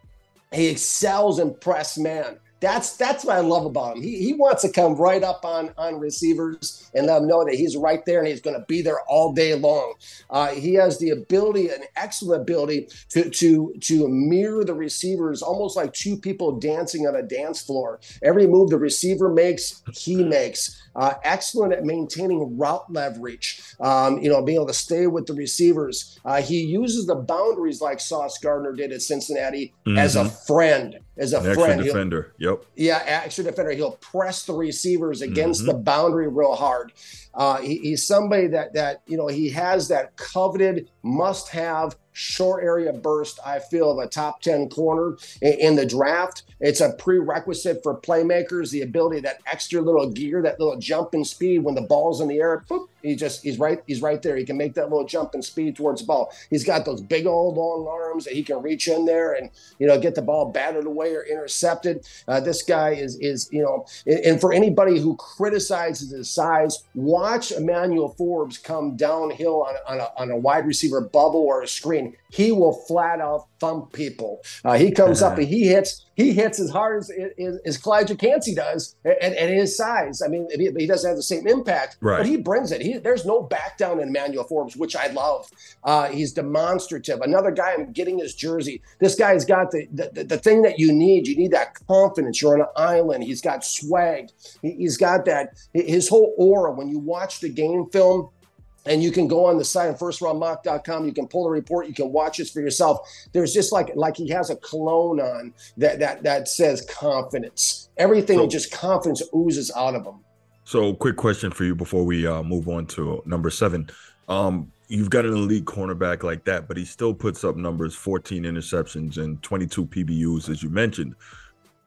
He excels in press man. That's that's what I love about him. He, he wants to come right up on on receivers and let them know that he's right there and he's going to be there all day long. Uh, he has the ability, an excellent ability to to to mirror the receivers, almost like two people dancing on a dance floor. Every move the receiver makes, he makes. Uh, excellent at maintaining route leverage. Um, you know, being able to stay with the receivers. Uh, he uses the boundaries like Sauce Gardner did at Cincinnati mm-hmm. as a friend as a An friend. Extra defender. Yep. Yeah, extra defender. He'll press the receivers against mm-hmm. the boundary real hard. Uh, he, he's somebody that that you know he has that coveted must-have short area burst, I feel, of a top 10 corner in, the draft. It's a prerequisite for playmakers, the ability, that extra little gear, that little jump in speed when the ball's in the air. Boop, he just he's right, he's right there. He can make that little jump and speed towards the ball. He's got those big old long arms that he can reach in there and you know get the ball batted away or intercepted. Uh, this guy is is you know, and, and for anybody who criticizes his size, watch Emmanuel Forbes come downhill on, on, a, on a wide receiver bubble or a screen he will flat out thump people. Uh, he comes up and he hits he hits as hard as as, as Calijah Kancey does at, at, his size. I mean, he, he, doesn't have the same impact, right. but he brings it. He, there's no back down in Emmanuel Forbes, which I love. Uh, he's demonstrative. Another guy, I'm getting his jersey. This guy's got the, the, the thing that you need. You need that confidence. You're on an island. He's got swag. He, he's got that his whole aura. When you watch the game film and you can go on the site on firstroundmock.com you can pull the report. You can watch this for yourself. There's just like like he has a cologne on that that that says confidence. Everything so, just confidence oozes out of him so quick question for you before we uh, move on to number seven. Um, you've got an elite cornerback like that but he still puts up numbers 14 interceptions and 22 pbus as you mentioned.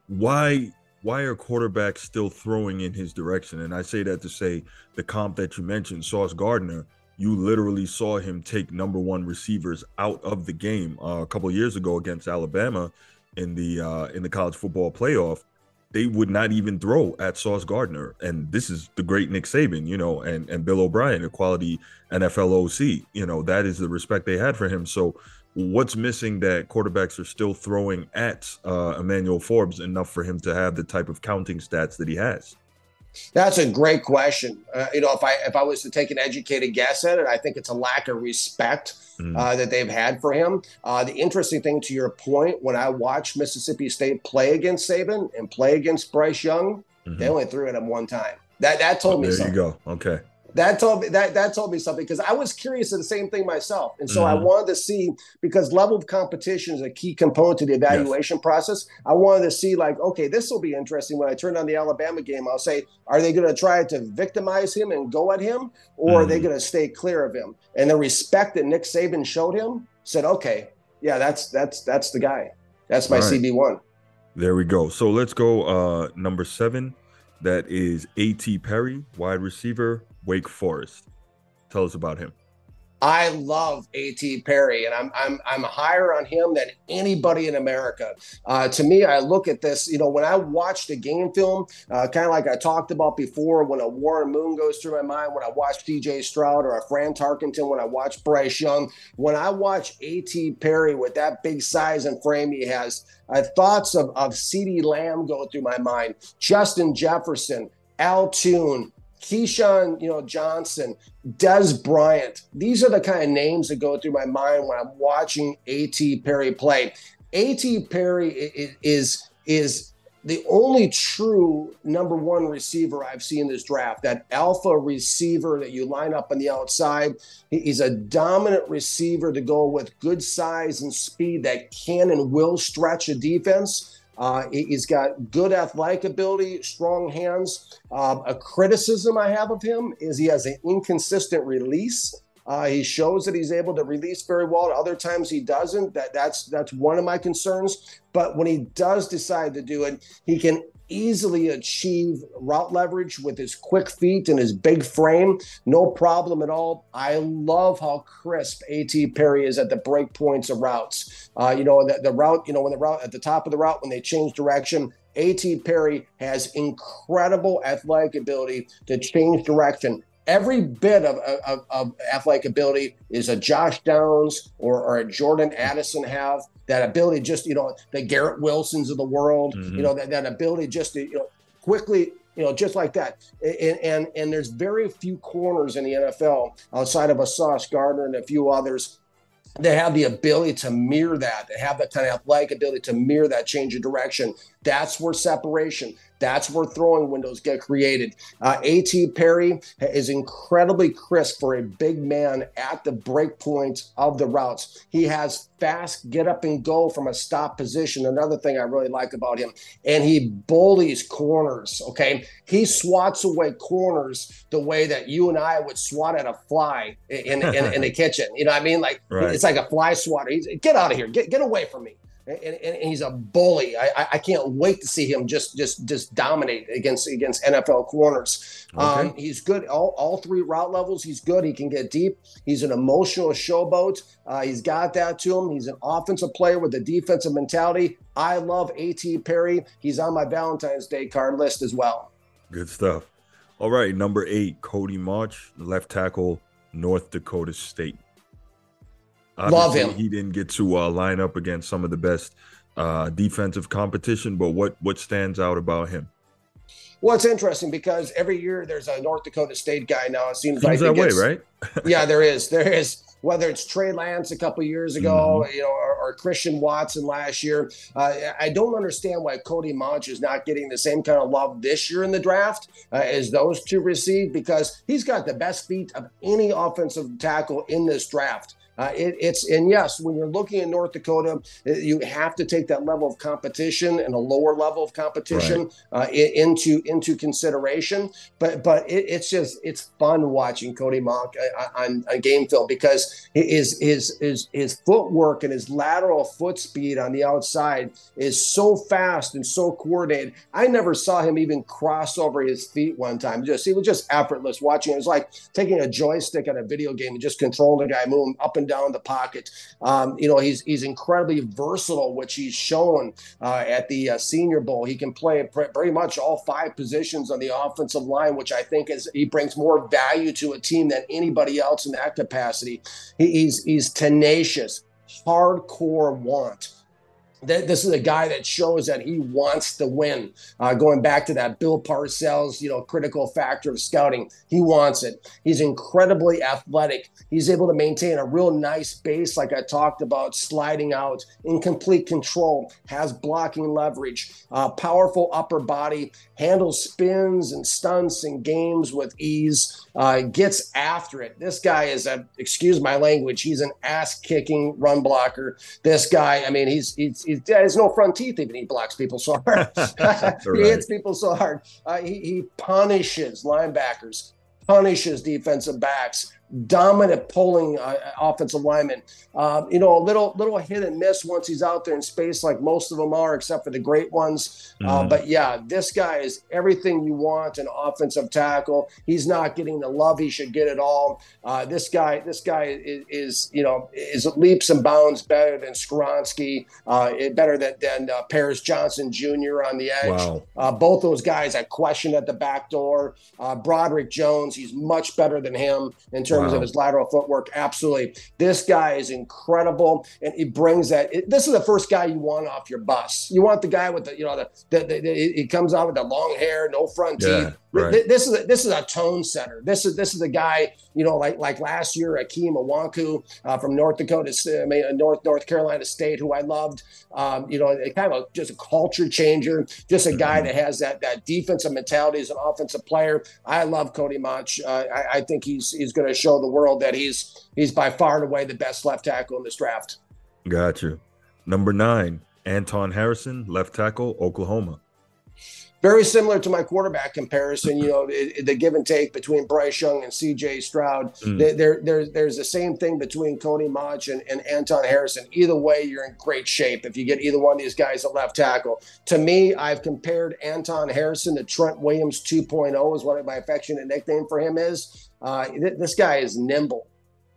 Why why are quarterbacks still throwing in his direction? And I say that to say the comp that you mentioned, Sauce Gardner, you literally saw him take number one receivers out of the game uh, a couple years ago against Alabama in the uh, in the college football playoff. They would not even throw at Sauce Gardner, and this is the great Nick Saban, you know, and and Bill O'Brien, a quality NFL OC. You know that is the respect they had for him. So what's missing that quarterbacks are still throwing at uh, Emmanuel Forbes enough for him to have the type of counting stats that he has? That's a great question. Uh, you know, if I if I was to take an educated guess at it, I think it's a lack of respect mm. uh, that they've had for him. Uh, the interesting thing, to your point, when I watched Mississippi State play against Saban and play against Bryce Young, mm-hmm. they only threw at him one time. That that told oh, me there something. There you go. Okay that told me that that told me something because I was curious of the same thing myself, and so mm-hmm. I wanted to see because level of competition is a key component to the evaluation yes. process. I wanted to see like, okay, this will be interesting when I turn on the Alabama game. I'll say, are they going to try to victimize him and go at him, or mm-hmm. are they mm-hmm. going to stay clear of him? And the respect that Nick Saban showed him said, okay, yeah, that's that's that's the guy. That's my right. CB one. There we go. So let's go uh number seven. That is A.T. Perry, wide receiver, Wake Forest. Tell us about him. I love A.T. Perry, and I'm I'm I'm higher on him than anybody in America. Uh, to me, I look at this. You know, when I watch the game film, uh, kind of like I talked about before, when a Warren Moon goes through my mind, when I watch C.J. Stroud or a Fran Tarkenton, when I watch Bryce Young, when I watch A.T. Perry with that big size and frame he has, uh, thoughts of of CeeDee Lamb go through my mind. Justin Jefferson, Al Toon, Keyshawn, you know, Johnson, Dez Bryant. These are the kind of names that go through my mind when I'm watching A.T. Perry play. A.T. Perry is is the only true number one receiver I've seen this draft. That alpha receiver that you line up on the outside. He's a dominant receiver to go with good size and speed that can and will stretch a defense. Uh, he's got good athletic ability, strong hands. Uh, a criticism I have of him is he has an inconsistent release. Uh, he shows that he's able to release very well. Other times he doesn't. That that's that's one of my concerns. But when he does decide to do it, he can easily achieve route leverage with his quick feet and his big frame. No problem at all. I love how crisp A.T. Perry is at the break points of routes. Uh, you know, the, the route, you know, when the route at the top of the route, when they change direction, A.T. Perry has incredible athletic ability to change direction every bit of, of, of, athletic ability is a Josh Downs or, or a Jordan Addison have that ability just you know the Garrett Wilsons of the world mm-hmm. you know that, that ability just to you know quickly you know just like that and, and and there's very few corners in the NFL outside of a Sauce Gardner and a few others they have the ability to mirror that. They have that kind of athletic ability to mirror that change of direction. That's where separation. That's where throwing windows get created. Uh, A.T. Perry is incredibly crisp for a big man at the break point of the routes. He has fast get up and go from a stop position. Another thing I really like about him. And he bullies corners. Okay. He swats away corners the way that you and I would swat at a fly in, in, in the <laughs> kitchen. You know what I mean? Like right. it's like a fly swatter. He's get out of here. Get, get away from me and, and, he's a bully. I, I can't wait to see him just just just dominate against against NFL corners. Okay. Um, he's good all, all three route levels. He's good. He can get deep. He's an emotional showboat. Uh, he's got that to him. He's an offensive player with a defensive mentality. I love A.T. Perry. He's on my Valentine's Day card list as well. Good stuff. All right, number eight, Cody Mauch, left tackle, North Dakota State. Love him. He didn't get to uh, line up against some of the best uh, defensive competition, but what what stands out about him? Well, it's interesting because every year there's a North Dakota State guy now. It seems, seems like that way, right? <laughs> yeah, there is. There is. Whether it's Trey Lance a couple years ago, mm-hmm. you know, or, or, Christian Watson last year, uh, I don't understand why Cody Mauch is not getting the same kind of love this year in the draft uh, as those two received because he's got the best feet of any offensive tackle in this draft. Uh, it, it's and yes, when you're looking at North Dakota, uh, you have to take that level of competition and a lower level of competition right. uh, into into consideration. But but it, it's just it's fun watching Cody Mauch uh, on, on game film because his his his his footwork and his lateral foot speed on the outside is so fast and so coordinated. I never saw him even cross over his feet one time. Just it was just effortless watching. It was like taking a joystick on a video game and just controlling the guy, moving up and down the pocket. Um, you know, he's he's incredibly versatile, which he's shown uh, at the uh, Senior Bowl. He can play pretty much all five positions on the offensive line, which I think is he brings more value to a team than anybody else in that capacity. He, he's he's tenacious, hardcore want this is a guy that shows that he wants to win. Uh, going back to that Bill Parcells, you know, critical factor of scouting, he wants it. He's incredibly athletic. He's able to maintain a real nice base, like I talked about, sliding out in complete control, has blocking leverage, uh, powerful upper body, handles spins and stunts and games with ease, uh, gets after it. This guy is a, excuse my language, he's an ass kicking run blocker. This guy, I mean, he's, he's he has no front teeth even. He blocks people so hard. <laughs> <laughs> he hits people so hard. Uh, he, he punishes linebackers, punishes defensive backs, dominant pulling uh, offensive lineman. Uh, you know, a little little hit and miss once he's out there in space, like most of them are, except for the great ones. Uh, mm-hmm. Uh, but yeah, this guy is everything you want an offensive tackle. He's not getting the love he should get at all. Uh, this guy, this guy is, is, you know is leaps and bounds better than Skoronski, uh, better than than Paris Johnson Jr. on the edge. Wow. both those guys I questioned at the back door. Broderick Jones, he's much better than him in terms terms wow. of his lateral footwork. Absolutely. This guy is incredible. And he brings that. It, this is the first guy you want off your bus. You want the guy with the, you know, the, the, the, the he comes out with the long hair, no front yeah. teeth. Right. This is a, this is a tone setter. This is this is a guy you know like like last year Ikem Ekwonu uh, from North Dakota, I mean, uh, North North Carolina State, who I loved. Um, you know, kind of a, just a culture changer, just a guy mm-hmm. that has that that defensive mentality as an offensive player. I love Cody Mauch. Uh, I, I think he's he's going to show the world that he's he's by far and away the best left tackle in this draft. Got you. Number nine, Anton Harrison, left tackle, Oklahoma very similar to my quarterback comparison. You know, it, the give and take between Bryce Young and C.J. Stroud. Mm. There, there, there's the same thing between Cody Mauch and, and Anton Harrison. Either way, you're in great shape if you get either one of these guys at left tackle. To me, I've compared Anton Harrison to Trent Williams 2.0 is what my affectionate nickname for him is. Uh, th- this guy is nimble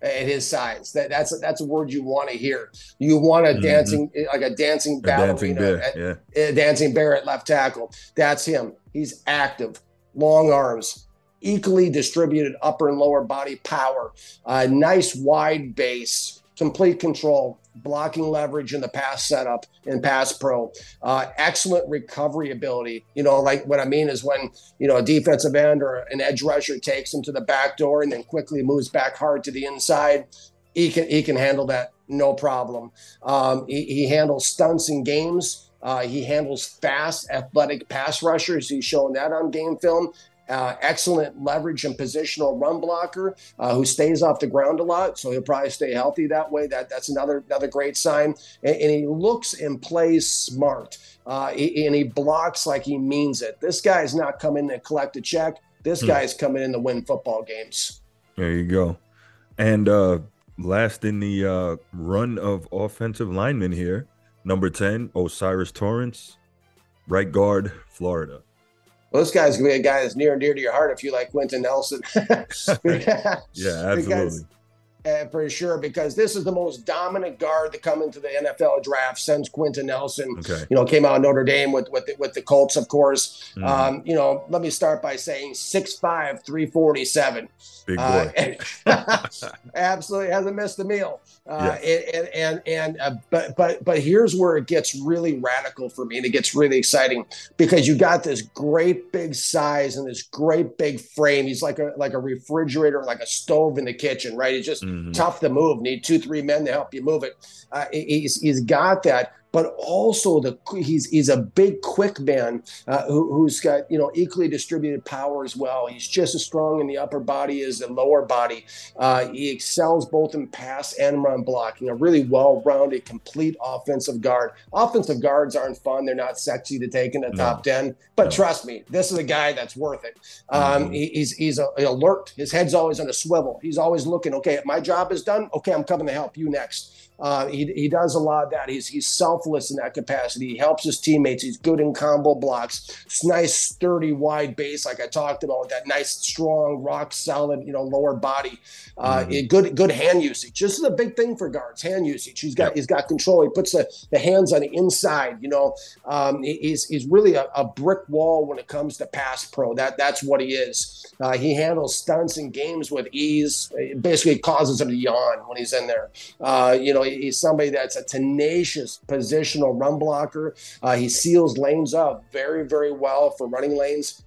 at his size. That that's that's a word you want to hear. You want a mm-hmm. dancing like a dancing ballerina, a dancing bear, yeah. a dancing bear at left tackle. That's him. He's active, long arms, equally distributed upper and lower body power, a nice wide base, complete control, blocking leverage in the pass setup in pass pro, uh, excellent recovery ability. You know, like what I mean is when, you know, a defensive end or an edge rusher takes him to the back door and then quickly moves back hard to the inside, he can, he can handle that no problem. Um, he, he handles stunts in games. Uh, he handles fast, athletic pass rushers. He's shown that on game film uh, excellent leverage and positional run blocker uh, who stays off the ground a lot, so he'll probably stay healthy that way. That that's another another great sign. And, and he looks and plays smart, uh, and he blocks like he means it. This guy's not coming to collect a check. This hmm. guy's coming in to win football games. There you go. And uh, last in the uh, run of offensive linemen here, number ten, O'Cyrus Torrence, right guard, Florida. Well, this guy's gonna be a guy that's near and dear to your heart if you like Quenton Nelson. <laughs> <laughs> yeah, absolutely. Uh, for sure, because this is the most dominant guard to come into the NFL draft since Quenton Nelson. Okay. You know, came out of Notre Dame with with the, with the Colts, of course. Mm. Um, you know, let me start by saying 6'5", 347. Big uh, boy. Uh, <laughs> absolutely hasn't missed a meal. Uh, and and and uh, but but but here's where it gets really radical for me, and it gets really exciting because you got this great big size and this great big frame. He's like a like a refrigerator, like a stove in the kitchen, right? He's just mm-hmm. tough to move. Need two three men to help you move it. Uh, he's he's got that but also the he's he's a big, quick man uh, who, has got you know equally distributed power as well. He's just as strong in the upper body as the lower body. Uh, he excels both in pass and run blocking. A really well-rounded, complete offensive guard. Offensive guards aren't fun; they're not sexy to take in the no. top ten. But no. trust me, this is a guy that's worth it. Um, mm-hmm. he, he's he's a, alert. His head's always on a swivel. He's always looking. Okay, my job is done. Okay, I'm coming to help you next. Uh, he, he does a lot of that. He's he's selfless in that capacity. He helps his teammates. He's good in combo blocks. It's nice, sturdy, wide base, like I talked about, with that nice, strong, rock solid, you know, lower body. Uh, mm-hmm. Good good hand usage. This is a big thing for guards. Hand usage. He's got yep. he's got control. He puts the, the hands on the inside. You know, um, he's he's really a, a, brick wall when it comes to pass pro. That that's what he is. Uh, he handles stunts and games with ease. It basically causes him to yawn when he's in there. Uh, you know he's somebody that's a tenacious positional run blocker. Uh, he seals lanes up very, very well for running lanes.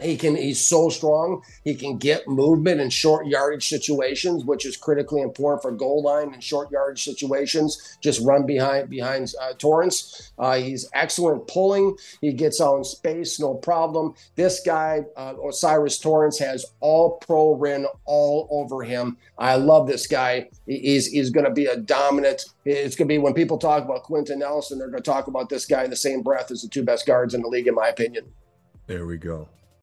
He can he's so strong. He can get movement in short yardage situations, which is critically important for goal line and short yardage situations. Just run behind behind uh, Torrence. Uh, he's excellent pulling. He gets out in space, no problem. This guy, uh, O'Cyrus Torrence, has all pro rin all over him. I love this guy. He's he's going to be a dominant. It's going to be when people talk about Quenton Nelson, they're going to talk about this guy in the same breath as the two best guards in the league, in my opinion. There we go.